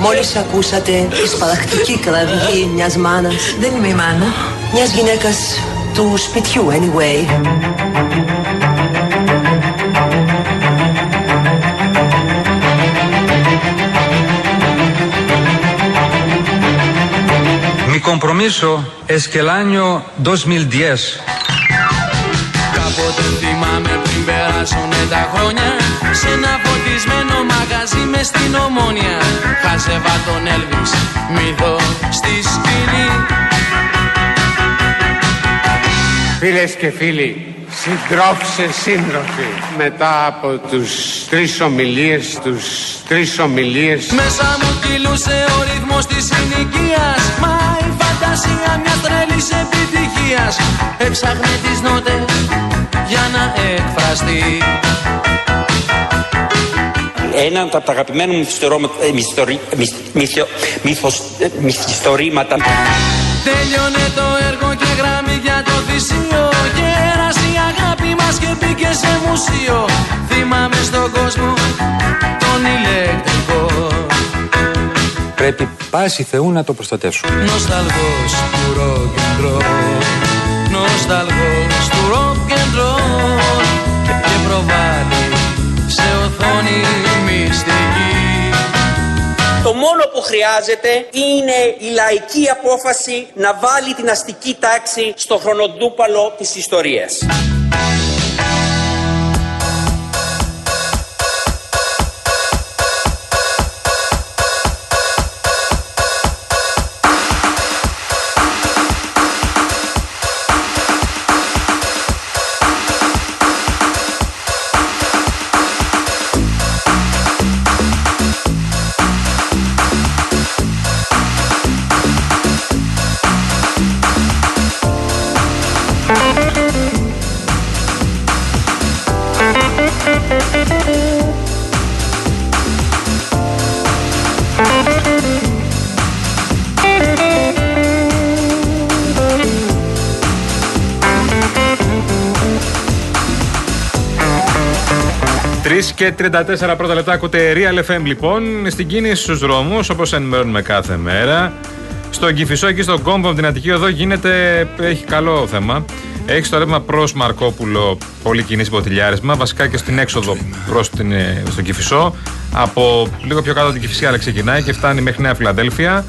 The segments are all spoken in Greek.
Μόλις ακούσατε τη σπαραχτική κραυγή μιας μάνας. Δεν είμαι η μάνα. Μιας γυναίκας του σπιτιού anyway. Mi compromiso es que el año 2010 Κάποτε θυμάμαι πριν περάσουν τα χρόνια. Σε ένα φωτισμένο μαγαζί μες στην ομόνια. Χάζευα τον Έλβης, μύθο στη σκηνή. Φίλες και φίλοι, συντρόφισσες σύντροφοι, μετά από τους τρεις ομιλίες, τους τρεις ομιλίες. Μέσα μου κυλούσε ο ρυθμός της συνοικίας. Μα η φαντασία μιας τρέλης επιτυχίας. Έψαχνε τις νότες για να εκφραστεί. Ένα από τα αγαπημένα μου μυθιστορώ- ε, μυθιστορι- μυθ- μυθιο- μύθος- ε, μυθιστορήματα. Τέλειωνε το έργο και γράμμι για το θυσίο. Γέρασε η αγάπη μας και μπήκε σε μουσείο. Θυμάμαι στον κόσμο τον ηλεκτρικό. Πρέπει πάση Θεού να το προστατεύσουμε. Νοσταλγός του rock and roll Νοσταλγός μυστική Το μόνο που χρειάζεται είναι η λαϊκή απόφαση να βάλει την αστική τάξη στο χρονοτούπαλο της ιστορίας. Και 34 πρώτα λεπτά ακούτε Real FM λοιπόν. Στην κίνηση στους δρόμους, όπως ενημερώνουμε κάθε μέρα. Στον Κυφισό, εκεί στον κόμπο από την Αττική Οδό, γίνεται. Έχει καλό θέμα. Έχει στο ρεύμα προς Μαρκόπουλο πολύ κινήσει ποτηλιάρισμα. Βασικά και στην έξοδο προς στον Κυφισό. Από λίγο πιο κάτω από την Κυφυσία ξεκινάει και φτάνει μέχρι Νέα Φιλαδέλφια.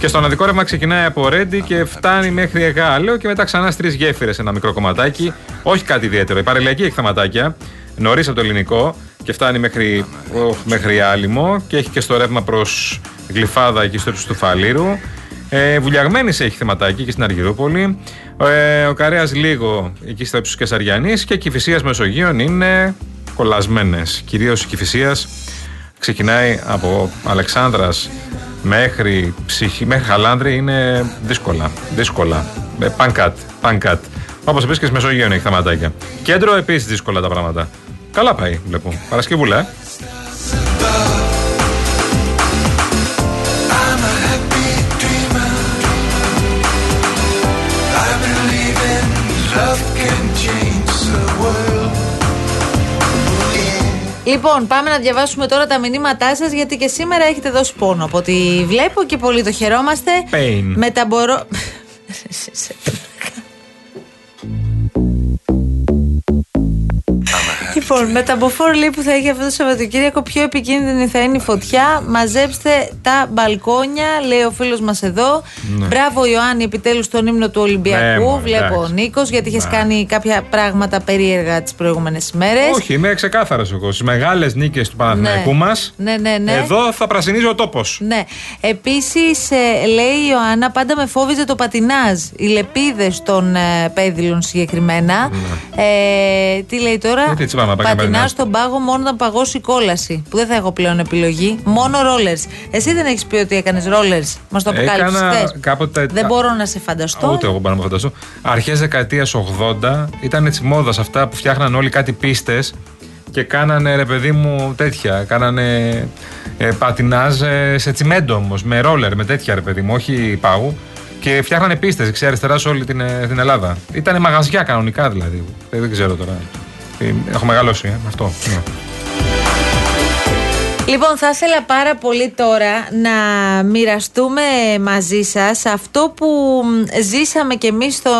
Και στον οδικό ρεύμα ξεκινάει από Ρέντι και φτάνει μέχρι Εγάλεο και μετά ξανά στις τρεις γέφυρες ένα μικρό κομματάκι. Όχι κάτι ιδιαίτερο. Η παρελιακή έχει θεματάκια νωρίς από το ελληνικό και φτάνει μέχρι, οχ, μέχρι Άλυμο και έχει και στο ρεύμα προς Γλυφάδα εκεί στο ύψος του Φαλήρου. Ε, Βουλιαγμένης έχει θεματάκι εκεί στην Αργυρούπολη. Ε, ο Καρέας λίγο εκεί στο ύψος Κεσαριανής και Κυφυσίας Μεσογείων είναι κολλασμένες. Κυρίως η Κυφυσίας ξεκινάει από Αλεξάνδρας μέχρι, ψυχή, μέχρι Χαλάνδρη είναι δύσκολα. δύσκολα. Ε, Πανκάτ. Πανκάτ. Όπως επίσης και στη Μεσογείο έχει θεματάκια. Κέντρο επίσης δύσκολα τα πράγματα. Καλά πάει, βλέπω. Παρασκευούλα, ε. I'm a happy dreamer. I believe in love can change the world. Λοιπόν, πάμε να διαβάσουμε τώρα τα μηνύματά σας γιατί και σήμερα έχετε δώσει πόνο. Από ό,τι βλέπω και πολύ το χαιρόμαστε. Pain. Μεταμπορώ. Λοιπόν, με τα μποφόρ λέει που θα έχει αυτό το Σαββατοκύριακο, πιο επικίνδυνη θα είναι η φωτιά. Μαζέψτε τα μπαλκόνια, λέει ο φίλος μας εδώ. Ναι. Μπράβο, Ιωάννη, επιτέλους τον ύμνο του Ολυμπιακού. Ναι, μωρέ, Βλέπω ο εντάξει. Νίκος, γιατί είχες Ναι. κάνει κάποια πράγματα περίεργα τις προηγούμενες ημέρε. Όχι, είμαι ξεκάθαρος εγώ. Στις μεγάλες νίκες του Παναθηναϊκού μας, Ναι, ναι, ναι. εδώ θα πρασινίζει ο τόπος. Ναι. Επίσης, λέει η Ιωάννα, πάντα με φόβιζε το πατινάζ. Οι λεπίδες των ε, πέδιλων συγκεκριμένα. Ε, τι λέει τώρα, Γιατί έτσι πάμε να πάμε και πατινάζ πατινάζ. στον πάγο μόνο όταν παγώσει η κόλαση. Που δεν θα έχω πλέον επιλογή. Μόνο ρόλερ. Εσύ δεν έχεις πει ότι έκανες ρόλερ. Μας το αποκάλυψε Έκανα χθες. κάποτε. Δεν μπορώ να σε φανταστώ. Ούτε εγώ μπορώ να με φανταστώ. Αρχές δεκαετίας 80 ήταν έτσι μόδας αυτά που φτιάχναν όλοι κάτι πίστες και κάνανε ρε παιδί μου τέτοια. Κάνανε ε, πατινάζ ε, σε τσιμέντο όμως, με ρόλερ, με τέτοια ρε παιδί μου, όχι πάγου. Και φτιάχνανε πίστες δεξιά-αριστερά σε όλη την, ε, την Ελλάδα. Ήτανε μαγαζιά κανονικά δηλαδή. Ε, δεν ξέρω τώρα. Ε, Έχω μεγαλώσει, ε, με αυτό. Ναι. Λοιπόν, θα ήθελα πάρα πολύ τώρα να μοιραστούμε μαζί σας αυτό που μ, ζήσαμε και εμείς το,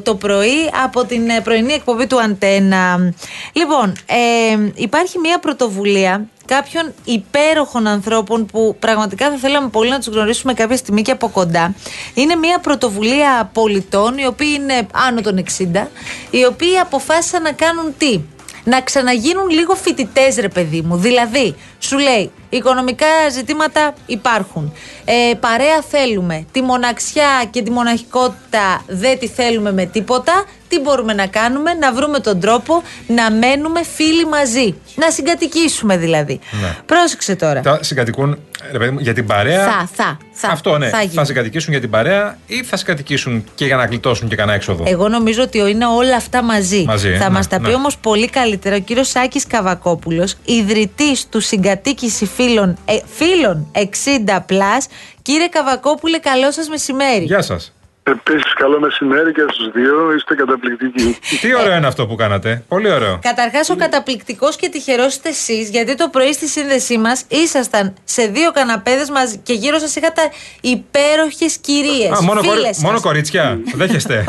το πρωί από την ε, πρωινή εκπομπή του Αντένα. Λοιπόν, ε, υπάρχει μια πρωτοβουλία κάποιων υπέροχων ανθρώπων που πραγματικά θα θέλαμε πολύ να τους γνωρίσουμε κάποια στιγμή και από κοντά. Είναι μια πρωτοβουλία πολιτών, οι οποίοι είναι άνω των 60, οι οποίοι αποφάσισαν να κάνουν τι; Να ξαναγίνουν λίγο φοιτητές, ρε παιδί μου. Δηλαδή, σου λέει, οικονομικά ζητήματα υπάρχουν. Ε, παρέα θέλουμε. Τη μοναξιά και τη μοναχικότητα δεν τη θέλουμε με τίποτα. Τι μπορούμε να κάνουμε, να βρούμε τον τρόπο να μένουμε φίλοι μαζί. Να συγκατοικήσουμε δηλαδή. Ναι. Πρόσεξε τώρα. Θα συγκατοικούν ρε παιδί μου, για την παρέα. Θα, θα, θα. Αυτό ναι. Θα Θα, γίνει. συγκατοικήσουν για την παρέα ή θα συγκατοικήσουν και για να γλιτώσουν και κανένα έξοδο; Εγώ νομίζω ότι είναι όλα αυτά μαζί. Μαζί, ε, Θα ναι, μας τα πει ναι. όμως πολύ καλύτερα ο κύριος Σάκης Καβακόπουλος, ιδρυτής του Συγκατοίκηση Φίλων, ε, φίλων 60. Κύριε Καβακόπουλε, καλό σας μεσημέρι. Γεια σας. Επίσης, καλό μεσημέρι και στους δύο. Είστε καταπληκτικοί. Τι ωραίο είναι αυτό που κάνατε. Πολύ ωραίο. Καταρχάς, ο καταπληκτικός και τυχερός είστε εσείς, γιατί το πρωί στη σύνδεσή μας ήσασταν σε δύο καναπέδες μαζί και γύρω σας είχατε υπέροχες κυρίες. Α, μόνο, κορι- φίλες σας. μόνο κορίτσια. Δέχεστε.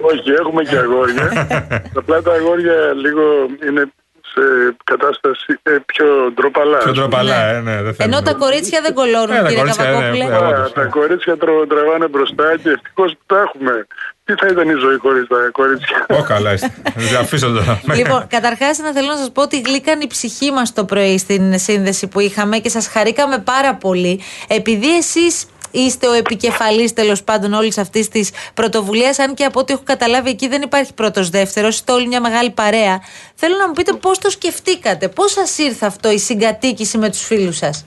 Όχι, έχουμε και αγόρια. Απλά τα αγόρια λίγο είναι σε κατάσταση ε, πιο ντροπαλά. Πιο ντροπαλά, ε, ναι, δεν θέλουμε. Ενώ τα κορίτσια δεν κολώνουν, Ε, τα κύριε κορίτσια, ναι, Καβακόπουλε. ναι, Α, όντως, τα ναι. κορίτσια τρο, τραβάνε μπροστά και ευτυχώς που τα έχουμε. Τι θα ήταν η ζωή χωρίς τα κορίτσια; Ω, καλά είστε. Αφήστε το. Λοιπόν, καταρχάς, να θέλω να σας πω ότι γλύκαν η ψυχή μας το πρωί στην σύνδεση που είχαμε και σας χαρήκαμε πάρα πολύ. Επειδή εσείς είστε ο επικεφαλής τέλος πάντων όλης αυτής της πρωτοβουλίας, αν και από ό,τι έχω καταλάβει εκεί δεν υπάρχει πρώτο-δεύτερο, είστε όλοι μια μεγάλη παρέα. Θέλω να μου πείτε πώς το σκεφτήκατε, πώς σας ήρθε αυτό η συγκατοίκηση με τους φίλους σας;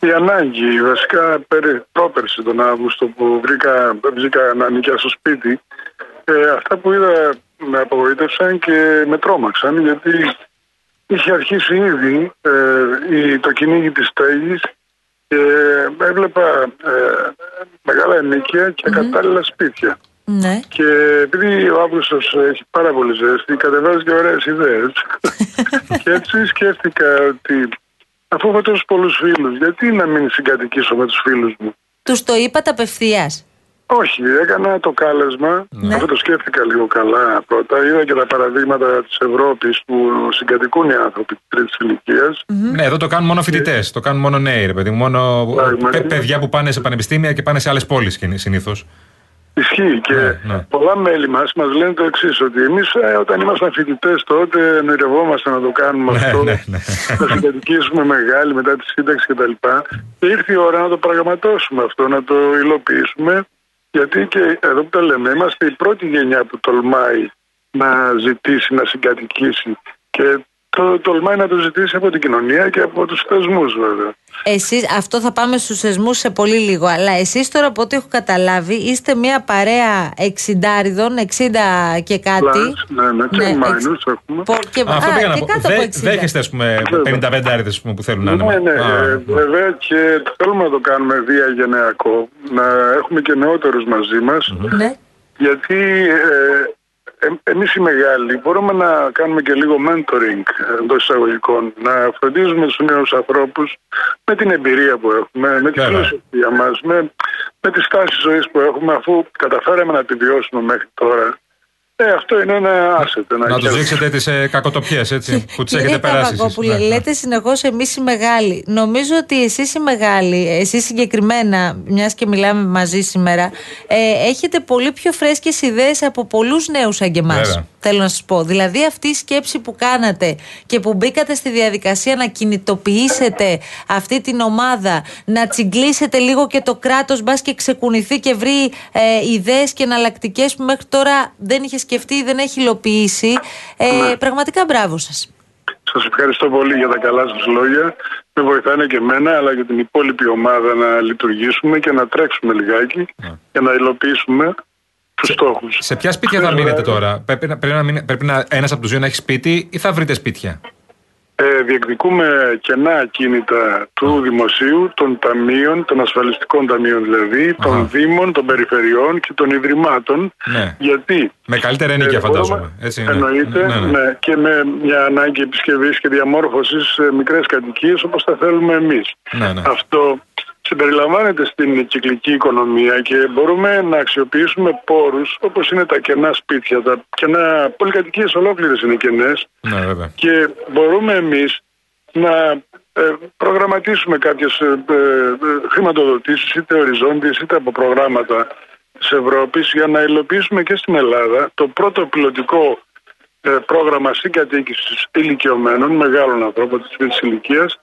Η ανάγκη, βασικά πέρι, πρόπερση τον Αύγουστο που βρήκα, βγήκα να νοικιάσω στο σπίτι, ε, αυτά που είδα με απογοήτευσαν και με τρόμαξαν γιατί είχε αρχίσει ήδη ε, η, το κυνήγι της στέγης και έβλεπα ε, μεγάλα ενίκια και κατάλληλα σπίτια. Ναι. Και επειδή ο Αύγουστος έχει πάρα πολύ ζέστη, κατεβάζεις και ωραίες ιδέες. και έτσι σκέφτηκα ότι αφού έχω τόσους πολλούς φίλους, γιατί να μην συγκατοικήσω με τους φίλους μου; Τους το είπατε απευθείας. Όχι, έκανα το κάλεσμα. Ναι. Αυτό το σκέφτηκα λίγο καλά πρώτα. Είδα και τα παραδείγματα της Ευρώπης που συγκατοικούν οι άνθρωποι τη τρίτης ηλικίας. Ναι, εδώ το κάνουν μόνο φοιτητές. Το κάνουν μόνο νέοι, ρε παιδί μου. Μόνο Πράγματι. παι- παιδιά που πάνε σε πανεπιστήμια και πάνε σε άλλες πόλεις συνήθως. Ισχύει και Ναι, ναι. πολλά μέλη μας μας λένε το εξής: Ότι εμείς όταν ήμασταν φοιτητές τότε ονειρευόμαστε να το κάνουμε Ναι, αυτό. ναι, ναι. να συγκατοικήσουμε μεγάλη μετά τη σύνταξη κτλ. Και ήρθε η ώρα να το πραγματώσουμε αυτό, να το υλοποιήσουμε. Γιατί και εδώ που τα λέμε, είμαστε η πρώτη γενιά που τολμάει να ζητήσει, να συγκατοικήσει. Και το τολμάει να το ζητήσει από την κοινωνία και από τους θεσμούς, βέβαια. Εσείς, αυτό θα πάμε στους θεσμούς σε πολύ λίγο Αλλά εσείς τώρα από ό,τι έχω καταλάβει Είστε μια παρέα εξιντάριδων 60 και κάτι Πλάς, ναι, ναι, και εξ- μάινους έχουμε. πο- και, Αυτό α, πήγα να και πω. κάτω Δε- από 60 Δέχεστε, ας πούμε, 55 άριδες που θέλουν να είναι. Ναι, ναι, Α, ε, βέβαια και θέλουμε να το κάνουμε διαγενειακό, να έχουμε και νεότερους μαζί μας, Ναι. γιατί ε, ε, εμείς οι μεγάλοι μπορούμε να κάνουμε και λίγο mentoring εντός εισαγωγικών, να φροντίζουμε τους νέους ανθρώπους με την εμπειρία που έχουμε, με τη Βέβαια. φιλοσοφία μας, με, με τη στάση ζωής που έχουμε, αφού καταφέραμε να επιβιώσουμε μέχρι τώρα. Ε, αυτό είναι ένα asset. Ένα Να τους κέρδος. δείξετε τις ε, κακοτοπιές, έτσι, που τις Κύριε έχετε περάσει. εσείς. Καβακόπουλε, Ναι, ναι. λέτε συνεχώς εμείς οι μεγάλοι. Νομίζω ότι εσείς οι μεγάλοι, εσείς συγκεκριμένα, μιας και μιλάμε μαζί σήμερα, ε, έχετε πολύ πιο φρέσκες ιδέες από πολλούς νέους σαν και εμάς. Βέβαια. Θέλω να σας πω. Δηλαδή, αυτή η σκέψη που κάνατε και που μπήκατε στη διαδικασία να κινητοποιήσετε αυτή την ομάδα, να τσιγκλίσετε λίγο και το κράτος, μπας και ξεκουνηθεί και βρει ε, ιδέες και εναλλακτικές που μέχρι τώρα δεν είχε σκεφτεί ή δεν έχει υλοποιήσει. Ε, Πραγματικά μπράβο σας. Σας ευχαριστώ πολύ για τα καλά σας λόγια. Με βοηθάνε και εμένα αλλά και την υπόλοιπη ομάδα να λειτουργήσουμε και να τρέξουμε λιγάκι για να υλοποιήσουμε τους στόχους. Σε ποια σπίτια θα μείνετε τώρα, Πρέπει να, πρέπει να, μείνε- πρέπει να ένας από τους δύο να έχει σπίτι ή θα βρείτε σπίτια; ε, διεκδικούμε κενά ακίνητα του δημοσίου, των ταμείων, των ασφαλιστικών ταμείων δηλαδή, των δήμων, των περιφερειών και των ιδρυμάτων. Ναι. Γιατί; Με καλύτερη ενοικία, ε, φαντάζομαι. μπορούμε- Έτσι, ναι. Εννοείται, Ναι, ναι. ναι, και με μια ανάγκη επισκευής και διαμόρφωσης σε μικρές κατοικίες όπως τα θέλουμε εμείς. Ναι, ναι. Αυτό συμπεριλαμβάνεται στην κυκλική οικονομία και μπορούμε να αξιοποιήσουμε πόρους όπως είναι τα κενά σπίτια, τα κενά πολυκατοικίες ολόκληρες είναι κενές Ναι, βέβαια. και μπορούμε εμείς να ε, προγραμματίσουμε κάποιες ε, ε, ε, χρηματοδοτήσεις είτε οριζόντιες είτε από προγράμματα της Ευρώπης για να υλοποιήσουμε και στην Ελλάδα το πρώτο πιλωτικό ε, πρόγραμμα συγκατοίκησης ηλικιωμένων, μεγάλων ανθρώπων της ίδιας ηλικίας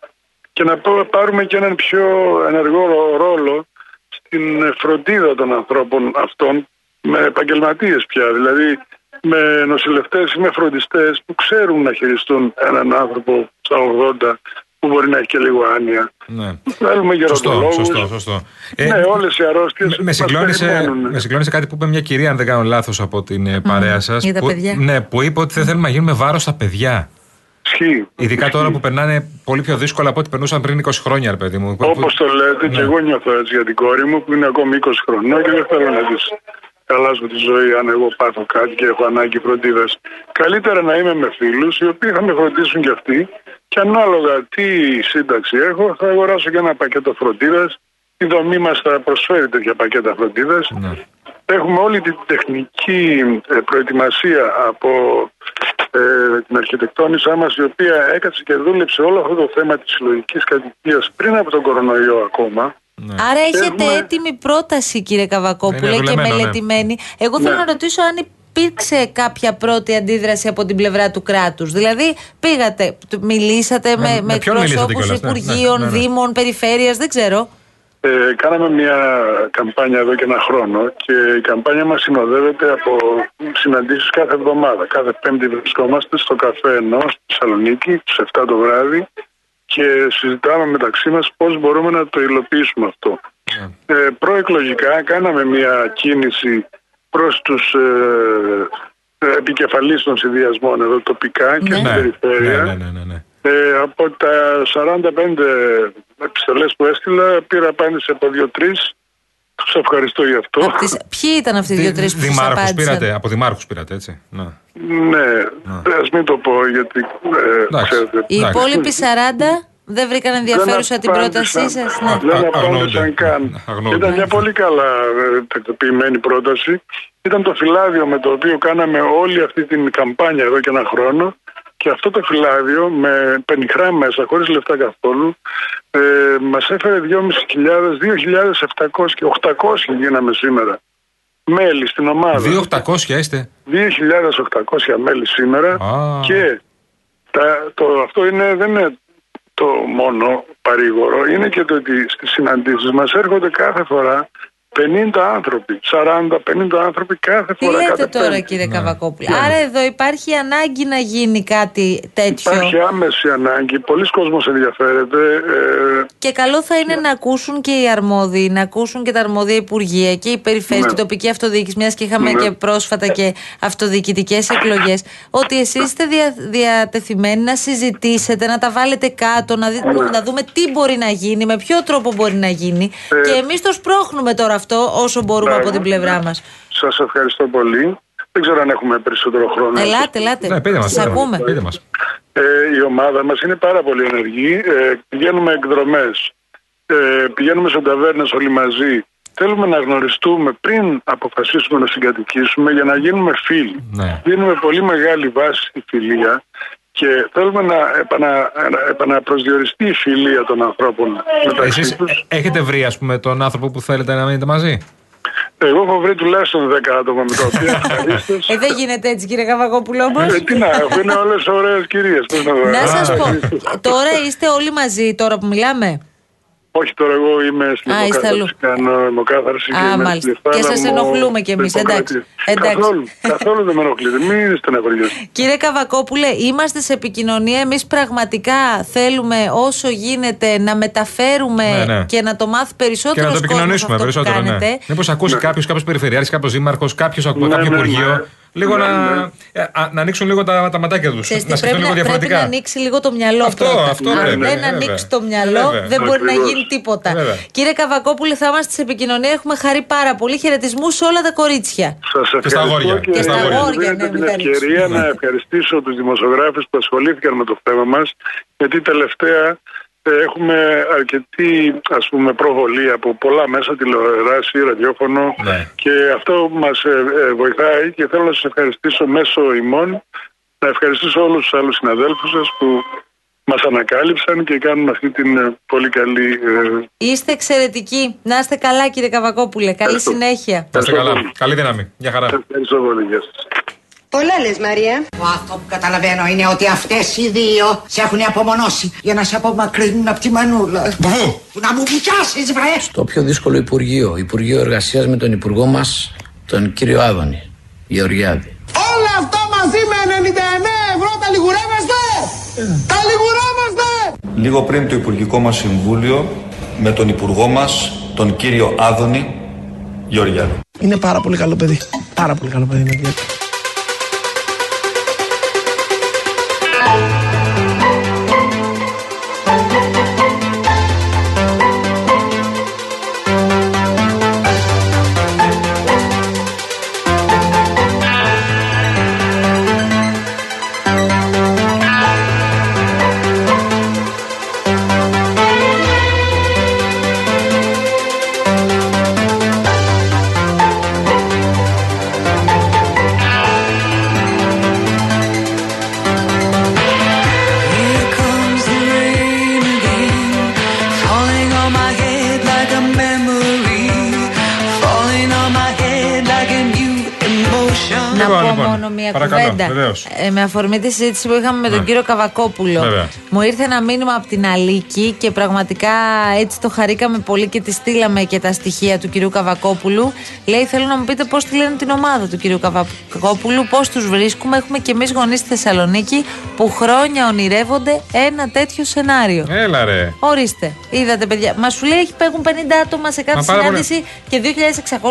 και να πο- πάρουμε και έναν πιο ενεργό ρο- ρόλο στην ε, φροντίδα των ανθρώπων αυτών με επαγγελματίες πια, δηλαδή με νοσηλευτές ή με φροντιστές που ξέρουν να χειριστούν έναν άνθρωπο στα 80 που μπορεί να έχει και λίγο άνοια. Ναι. Θέλουμε Σωστό, γεροντολόγους. σωστό, σωστό. Ε, Ναι, όλες οι αρρώστιες με, με, μας συγκλώνησε, περιμένουν. με συγκλώνησε κάτι που είπε μια κυρία, αν δεν κάνω λάθος, από την ε, παρέα σας. για τα που, παιδιά. ναι, που είπε ότι δεν θέλουμε να γίνουμε βάρος στα παιδιά. Ισχύει. Ειδικά τώρα που περνάνε πολύ πιο δύσκολα από ό,τι περνούσαν πριν 20 χρόνια, ρε παιδί μου. Που- Όπως το λέτε, και Ναι. εγώ νιώθω έτσι για την κόρη μου που είναι ακόμη 20 χρονών και δεν θέλω να της χαλάσω τη ζωή αν εγώ πάθω κάτι και έχω ανάγκη φροντίδας. Καλύτερα να είμαι με φίλους οι οποίοι θα με φροντίσουν κι αυτοί και ανάλογα τι σύνταξη έχω θα αγοράσω και ένα πακέτο φροντίδας. Η δομή μας θα προσφέρει τέτοια πακέτα φροντίδας. Ναι. Έχουμε όλη την τεχνική ε, προετοιμασία από ε, την αρχιτεκτόνησά μας η οποία έκατσε και δούλεψε όλο αυτό το θέμα της συλλογικής κατοικίας πριν από τον κορονοϊό ακόμα. Άρα έχετε Έχουμε- έτοιμη πρόταση, κύριε Καβακόπουλε, Είναι και δουλεμένο, ναι. μελετημένη. Εγώ θέλω Ναι. να ρωτήσω αν υπήρξε κάποια πρώτη αντίδραση από την πλευρά του κράτους. Δηλαδή, πήγατε, τ- μιλήσατε Με- με, με με ποιον μιλήσατε εκπροσώπους κιόλας, ναι, Υπουργείων, ναι, ναι, ναι. Δήμων, Περιφέρειας, δεν ξέρω. Ε, κάναμε μια καμπάνια εδώ και ένα χρόνο και η καμπάνια μας συνοδεύεται από συναντήσεις κάθε εβδομάδα. Κάθε πέμπτη βρισκόμαστε στο καφέ ενός στη Θεσσαλονίκη, στις 7 το βράδυ και συζητάμε μεταξύ μας πώς μπορούμε να το υλοποιήσουμε αυτό. Ε, προεκλογικά κάναμε μια κίνηση προς τους ε, ε, επικεφαλείς των συνδυασμών εδώ τοπικά και Ναι. στην Ναι, περιφέρεια. ναι, ναι, ναι, ναι. Ε, από τα 45 επιστολές που έστειλα πήρα απάντηση από δύο-τρεις. Τους ευχαριστώ γι' αυτό. Απ' τις- Ποιοι ήταν αυτοί οι δύο-τρεις που σα Δημάρχους απάντησαν; πήρατε, από δημάρχους πήρατε, έτσι; Ναι. Ναι, ας μην το πω γιατί ε, Εντάξει. ξέρετε. Οι Εντάξει. υπόλοιποι 40 δεν βρήκαν ενδιαφέρουσα την πρότασή απάντησαν- σας; Ναι. Δεν Α- απάντησαν αγνοούνται. καν. Αγνοούνται. Ήταν μια πολύ καλά ε, τακτοποιημένη πρόταση. Ήταν το φυλάδιο με το οποίο κάναμε όλη αυτή την καμπάνια εδώ και ένα χρόνο. Και αυτό το φυλάδιο με πενιχρά μέσα, χωρίς λεφτά καθόλου, ε, μας έφερε 2.500, 2.700 και 800 γίναμε σήμερα. Μέλη στην ομάδα. 2.800 είστε; 2.800 μέλη σήμερα Α. και τα, το, αυτό είναι, δεν είναι το μόνο παρήγορο, είναι και το ότι στις συναντήσεις μας έρχονται κάθε φορά 50 άνθρωποι, 40-50 άνθρωποι κάθε Τι φορά. λέτε κάθε τώρα, πέμπτη. κύριε Καβακόπουλε; Άρα εδώ υπάρχει ανάγκη να γίνει κάτι τέτοιο. Υπάρχει άμεση ανάγκη, πολλοί κόσμος ενδιαφέρεται. Ε, Και καλό θα είναι να ακούσουν και οι αρμόδιοι, να ακούσουν και τα αρμόδια υπουργεία και οι περιφέρειες Ναι. και η τοπική αυτοδιοίκηση, μιας και είχαμε Ναι. και πρόσφατα και αυτοδιοικητικές εκλογές, ότι εσείς είστε δια, διατεθειμένοι να συζητήσετε, να τα βάλετε κάτω, να, δει- Ναι. να δούμε τι μπορεί να γίνει, με ποιο τρόπο μπορεί να γίνει. Ε, και εμείς το σπρώχνουμε τώρα αυτό όσο μπορούμε Μπράβο. από την πλευρά μας. σας ευχαριστώ πολύ. Δεν ξέρω αν έχουμε περισσότερο χρόνο. Ελάτε, ελάτε. Ναι, πείτε μας. Σας πείτε μας, ακούμε. Πείτε μας. Ε, η ομάδα μας είναι πάρα πολύ ενεργή. Ε, πηγαίνουμε εκδρομές, ε, πηγαίνουμε σε ταβέρνες όλοι μαζί. Θέλουμε να γνωριστούμε πριν αποφασίσουμε να συγκατοικήσουμε για να γίνουμε φίλοι. Ναι. Δίνουμε πολύ μεγάλη βάση στη φιλία και θέλουμε να επανα, να επαναπροσδιοριστεί η φιλία των ανθρώπων μεταξύ Εσείς τους. ε, έχετε βρει, ας πούμε, τον άνθρωπο που θέλετε να μείνετε μαζί; Εγώ έχω βρει τουλάχιστον 10 άτομα με τα οποία ευχαρίστως. Ε, δεν γίνεται έτσι, κύριε Καβακόπουλο, όμως. Ε, τι να έχω, είναι όλες ωραίες κυρίες. πώς να δω. Να σας Α, πω, ευχαριστώ. τώρα είστε όλοι μαζί, τώρα που μιλάμε; Όχι, τώρα εγώ είμαι στην Α, είστε αλλού. υποκάθαρση. Κάνω αιμοκάθαρση. Α, και είμαι μάλιστα. στη Και σας θάλαμο, ενοχλούμε κι εμείς, στο εντάξει. Υποκράτη. Εντάξει. Καθόλου, καθόλου δεν με ενοχλείτε. Μην στεναχωριέστε. Κύριε Καβακόπουλε, είμαστε σε επικοινωνία. Εμείς πραγματικά θέλουμε όσο γίνεται να μεταφέρουμε Ναι, ναι. και να το μάθει Και περισσότερο να το επικοινωνήσουμε περισσότερο. Ναι. Κάνετε. Μήπως ακούσει κάποιος, κάποιος περιφερειάρχης, κάποιος δήμαρχος, κάποιος από Ναι, κάποιο ναι, υπουργείο. Ναι. λίγο Ναι, να, ναι. ε, α, να ανοίξουν λίγο τα, τα ματάκια τους. Ξέρεις τι, Να σκεφτούν πρέπει, λίγο να, πρέπει διαφορετικά. να ανοίξει λίγο το μυαλό Αυτό, πρώτα. αυτό Αν πρέπει, δεν βέβαια. ανοίξει το μυαλό, Βέβαια. δεν μπορεί να Ακριβώς. γίνει τίποτα. Βέβαια. Κύριε Καβακόπουλε, θα είμαστε σε επικοινωνία. Έχουμε χαρεί πάρα πολύ. Χαιρετισμούς σε όλα τα κορίτσια. Σας Και στα ευχαριστώ αγόρια. και, Και στα μου αγόρια, δίνετε ναι, την μην τα ευκαιρία ρίξουμε. να ευχαριστήσω τους δημοσιογράφους που ασχολήθηκαν με το θέμα μας γιατί τελευταία ε, έχουμε αρκετή ας πούμε προβολή από πολλά μέσα τηλεοράση, ραδιόφωνο Ναι. και αυτό μας ε, ε, βοηθάει και θέλω να σας ευχαριστήσω μέσω ημών να ευχαριστήσω όλους τους άλλους συναδέλφους σας που μας ανακάλυψαν και κάνουν αυτή την ε, πολύ καλή ε, Είστε εξαιρετικοί. Να είστε καλά, κύριε Καβακόπουλε. Καλή Ευχαριστώ. συνέχεια. Να είστε καλά. πολύ. Καλή δύναμη. Γεια χαρά. ευχαριστώ πολύ. Γεια σας. Πολλά λες Μαρία. Αυτό που καταλαβαίνω είναι ότι αυτές οι δύο σε έχουν απομονώσει για να σε απομακρύνουν από τη μανούλα. Πού; Που να μου πιάσεις βρε! Το πιο δύσκολο Υπουργείο, Υπουργείο Εργασίας με τον Υπουργό μας, τον κύριο Άδωνη, Γεωργιάδη. Όλα αυτά μαζί με 99 ευρώ τα λιγουρεύεστε. Τα λιγουρεύεστε. Λίγο πριν το Υπουργικό μας Συμβούλιο με τον Υπουργό μας, τον κύριο Άδωνη Γεωργιάδη. Είναι πάρα πολύ καλό παιδί. Πάρα πολύ καλό παιδί. με Να Λοιπόν, πω λοιπόν, μόνο μία παρακαλώ, κουβέντα. βεβαίως. Ε, με αφορμή τη συζήτηση που είχαμε με τον Ναι. κύριο Καβακόπουλο. Βέβαια. Μου ήρθε ένα μήνυμα από την Αλίκη και πραγματικά έτσι το χαρήκαμε πολύ και τη στείλαμε και τα στοιχεία του κυρίου Καβακόπουλου. Λέει: Θέλω να μου πείτε πώς τη λένε την ομάδα του κυρίου Καβακόπουλου, πώς τους βρίσκουμε. Έχουμε και εμείς γονείς στη Θεσσαλονίκη που χρόνια ονειρεύονται ένα τέτοιο σενάριο. Έλα ρε. Ορίστε, είδατε παιδιά. Μα σου λέει έχουν 50 άτομα σε κάθε Μα πάρα συνάντηση και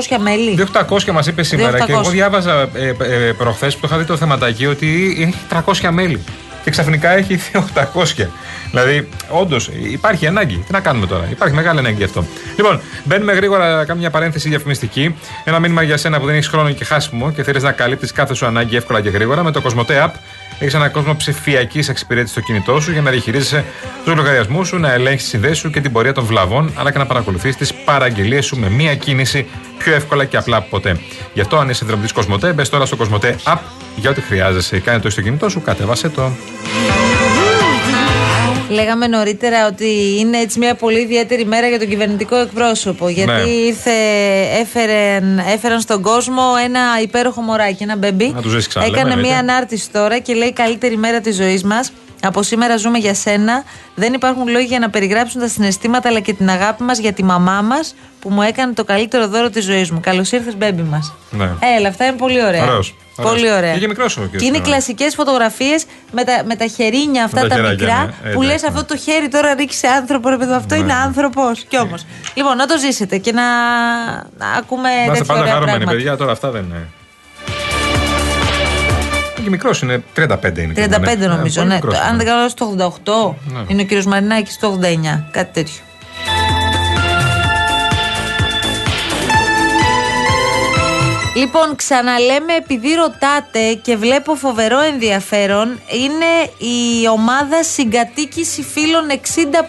2.600 μέλη. 2.800 μας είπε σήμερα 2.800. και εγώ διάβαζα ε, ε, προχθές που το είχα δει το θεματάκι ότι έχει 300 μέλη. Και ξαφνικά έχει 2.800. Δηλαδή, όντως υπάρχει ανάγκη. Τι να κάνουμε τώρα; Υπάρχει μεγάλη ανάγκη γι' αυτό. Λοιπόν, μπαίνουμε γρήγορα, κάνουμε μια παρένθεση διαφημιστική. Ένα μήνυμα για σένα που δεν έχεις χρόνο και χάσιμο και θέλεις να καλύπτεις κάθε σου ανάγκη εύκολα και γρήγορα με το Cosmote App. Έχεις έναν κόσμο ψηφιακής εξυπηρέτησης στο κινητό σου για να διαχειρίζεσαι τους λογαριασμούς σου, να ελέγχεις τη συνδέση σου και την πορεία των βλαβών, αλλά και να παρακολουθείς τις παραγγελίες σου με μία κίνηση πιο εύκολα και απλά από ποτέ. Γι' αυτό, αν είσαι δρομητής Cosmote, μπες τώρα στο Cosmote App για ό,τι χρειάζεσαι. Κάνε το στο κινητό σου, κατέβασε το. Λέγαμε νωρίτερα ότι είναι έτσι μια πολύ ιδιαίτερη μέρα για τον κυβερνητικό εκπρόσωπο. Γιατί Ναι. ήρθε, έφεραν, έφεραν στον κόσμο ένα υπέροχο μωράκι, ένα μπεμπί. Να τους ζήσει ξανά. Έκανε λέμε, μια εννοείται. ανάρτηση τώρα και λέει καλύτερη μέρα της ζωής μας. Από σήμερα ζούμε για σένα. Δεν υπάρχουν λόγοι για να περιγράψουν τα συναισθήματα αλλά και την αγάπη μας για τη μαμά μας που μου έκανε το καλύτερο δώρο της ζωής μου. Καλώς ήρθες, μπέμπι μας. Ναι. Έλα, αυτά είναι πολύ ωραία. Ωραίος, ωραίος. Πολύ ωραία. Και μικρός ο κύριος Και είναι Στενάκης. κλασικές φωτογραφίες με τα, με τα χερίνια αυτά Με τα τα, χεράκια, μικρά ναι. Ε, που λες εντάξει, αυτό ναι. το χέρι τώρα ρίξει σε άνθρωπο, ρε παιδί, αυτό Ναι. είναι άνθρωπος. Κι όμως. Λοιπόν, να το ζήσετε και να, να ακούμε Να είστε τέτοια πάντα ωραία χαρούμενοι, πράγματα. παιδιά. Τώρα αυτά δεν είναι. Και μικρός είναι, 35 είναι. 35 ναι. νομίζω, Ε, πολύ ναι. μικρός Αν είναι. δεν κάνω στο 88, Ναι. είναι ο κύριος Μαρινάκης στο 89. Κάτι τέτοιο. Λοιπόν, ξαναλέμε επειδή ρωτάτε και βλέπω φοβερό ενδιαφέρον, είναι η ομάδα συγκατοίκηση φίλων 60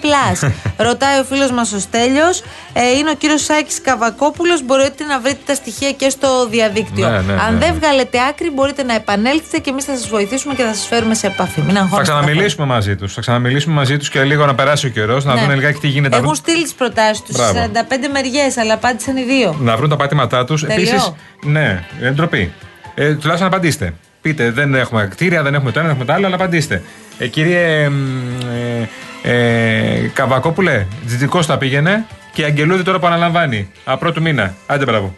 plus. Ρωτάει ο φίλος μας ο Στέλιος, ε, είναι ο κύριος Σάκης Καβακόπουλος, μπορείτε να βρείτε τα στοιχεία και στο διαδίκτυο. Ναι, ναι, ναι, Αν ναι. δεν βγάλετε άκρη, μπορείτε να επανέλθετε και εμείς θα σας βοηθήσουμε και θα σας φέρουμε σε επαφή. Μην Θα αγχώνεστε ξαναμιλήσουμε μαζί τους. Θα ξαναμιλήσουμε μαζί τους και λίγο να περάσει ο καιρός, να Ναι. δουν λιγάκι τι γίνεται. να Έχουν βρουν- στείλει τις προτάσεις τους Μπράβο. σε 45 μεριές, αλλά απάντησαν οι δύο. Να βρουν τα πάτηματά τους. Τελειώ. Επίσης, ναι, είναι ντροπή. Ε, τουλάχιστον απαντήστε. Πείτε, δεν έχουμε κτίρια, δεν έχουμε το ένα, δεν έχουμε το άλλο, αλλά απαντήστε. Ε, κύριε μ, ε, ε, Καβακόπουλε, Τζιτζικό τα πήγαινε και η Αγγελούδη τώρα που αναλαμβάνει. Α, πρώτου μήνα. Άντε, μπράβο.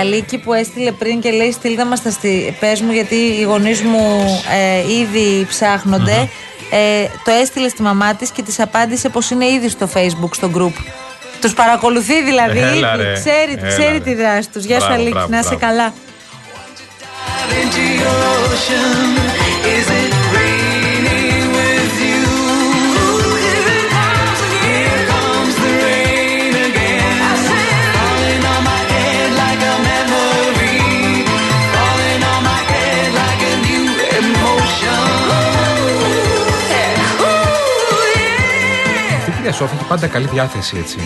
Αλίκη που έστειλε πριν και λέει στείλτε μας τα στη... πες μου γιατί οι γονείς μου ε, ήδη ψάχνονται. Ε, το έστειλε στη μαμά της και της απάντησε πως είναι ήδη στο facebook, στο group. Τους παρακολουθεί δηλαδή Έλα, ήδη. ρε. Ξέρει, Έλα, ξέρει ρε. τη δράση τους. Γεια σου Μπράβο, Αλίκη, μπράβο, να είσαι μπράβο. καλά. Σόφη έχει πάντα καλή διάθεση έτσι.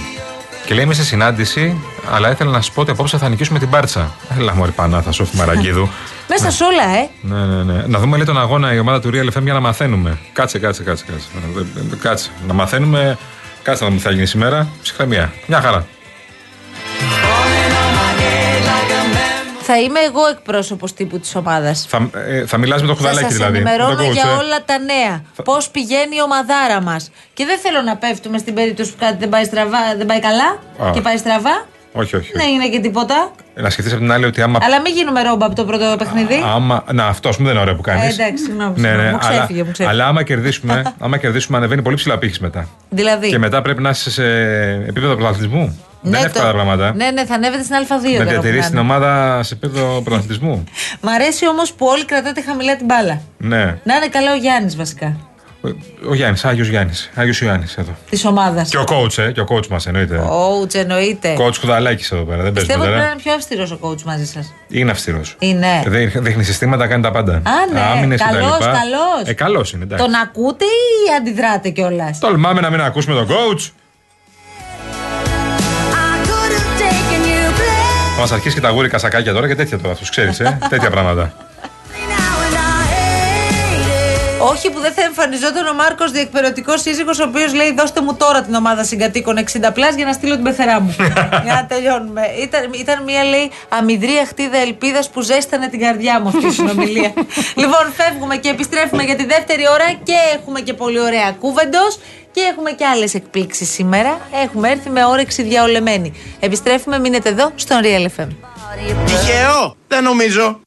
Και λέει είμαι σε συνάντηση, αλλά ήθελα να σου πω ότι απόψε θα νικήσουμε την Μπάρτσα. Έλα μωρή Πανάθα, Σόφη Μαραγκίδου. Μέσα σε όλα, ε. ναι, ναι, ναι. Να δούμε λέει τον αγώνα η ομάδα του Real FM για να μαθαίνουμε. Κάτσε, κάτσε, κάτσε. Κάτσε, Ε, ε, κάτσε. Να μαθαίνουμε. Κάτσε να δούμε τι θα γίνει σήμερα. Ψυχραιμία. Μια χαρά. Θα είμαι εγώ εκπρόσωπος τύπου της ομάδας. Θα, ε, θα μιλάς με το Θα χουδαλάκι σας δηλαδή. ενημερώνω Με το coach, για ε. όλα τα νέα. Πώς πηγαίνει η ομαδάρα μας. Και δεν θέλω να πέφτουμε στην περίπτωση που κάτι δεν πάει, στραβά, δεν πάει καλά Α. και πάει στραβά. Όχι, όχι. Δεν έγινε και τίποτα. Ε, Να σκεφτείς από την άλλη ότι άμα. Αλλά μην γίνουμε ρόμπα από το πρώτο παιχνίδι. άμα να, αυτό ας πούμε δεν είναι ωραίο που κάνεις. Ε, εντάξει, συγγνώμη, Ναι, συγγνώμη. ναι, Μου αλλά, ξέφυγε, μου ξέφυγε. αλλά άμα κερδίσουμε, άμα κερδίσουμε, ανεβαίνει πολύ ψηλά πύχης μετά. Δηλαδή; Και μετά πρέπει να είσαι σε επίπεδο πρωταθλητισμού. Δεν είναι το- εύκολα τα πράγματα. Ναι, ναι, θα ανέβετε στην Α2. να τώρα που διατηρήσει να την είναι. ομάδα σε επίπεδο πρωταθλητισμού. Μ' αρέσει όμως που όλοι κρατάτε χαμηλά την μπάλα. ναι. Να είναι καλά ο Γιάννης βασικά. Ο Γιάννης, Άγιος Γιάννης. Άγιος Ιωάννης εδώ. Της ομάδας. Και ο coach, ε, και ο coach μας εννοείται. Coach εννοείται. Coach Κουδαλάκης εδώ πέρα. Δεν παίζουμε Πιστεύω ότι πρέπει να τώρα. είναι πιο αυστηρός ο coach μαζί σας. Είναι αυστηρός. Είναι. Δείχνει συστήματα, κάνει τα πάντα. Α, ναι. Άμυνες και τα Καλός, λοιπά. καλός. Ε, καλός είναι, εντάξει. Τον ακούτε ή αντιδράτε κιόλας; Τολμάμε να μην ακούσουμε τον coach. Θα μας αρχίσει και τα γούρικα σακάκια τώρα και τέτοια τώρα, αυτό ξέρεις, ε. τέτοια πράγματα. Όχι που δεν θα εμφανιζόταν ο Μάρκος διεκπεραιωτικός σύζυγος, ο οποίος λέει: Δώστε μου τώρα την ομάδα συγκατοίκων 60 plus για να στείλω την πεθερά μου. για να τελειώνουμε. Ήταν, ήταν μια λέει αμυδρή αχτίδα ελπίδας που ζέστανε την καρδιά μου αυτή η συνομιλία. λοιπόν, φεύγουμε και επιστρέφουμε για τη δεύτερη ώρα και έχουμε και πολύ ωραία κουβέντα. Και έχουμε και άλλες εκπλήξεις σήμερα. Έχουμε έρθει με όρεξη διαολεμένη. Επιστρέφουμε, μείνετε εδώ στον Real FM. Τυχαίο, δεν νομίζω.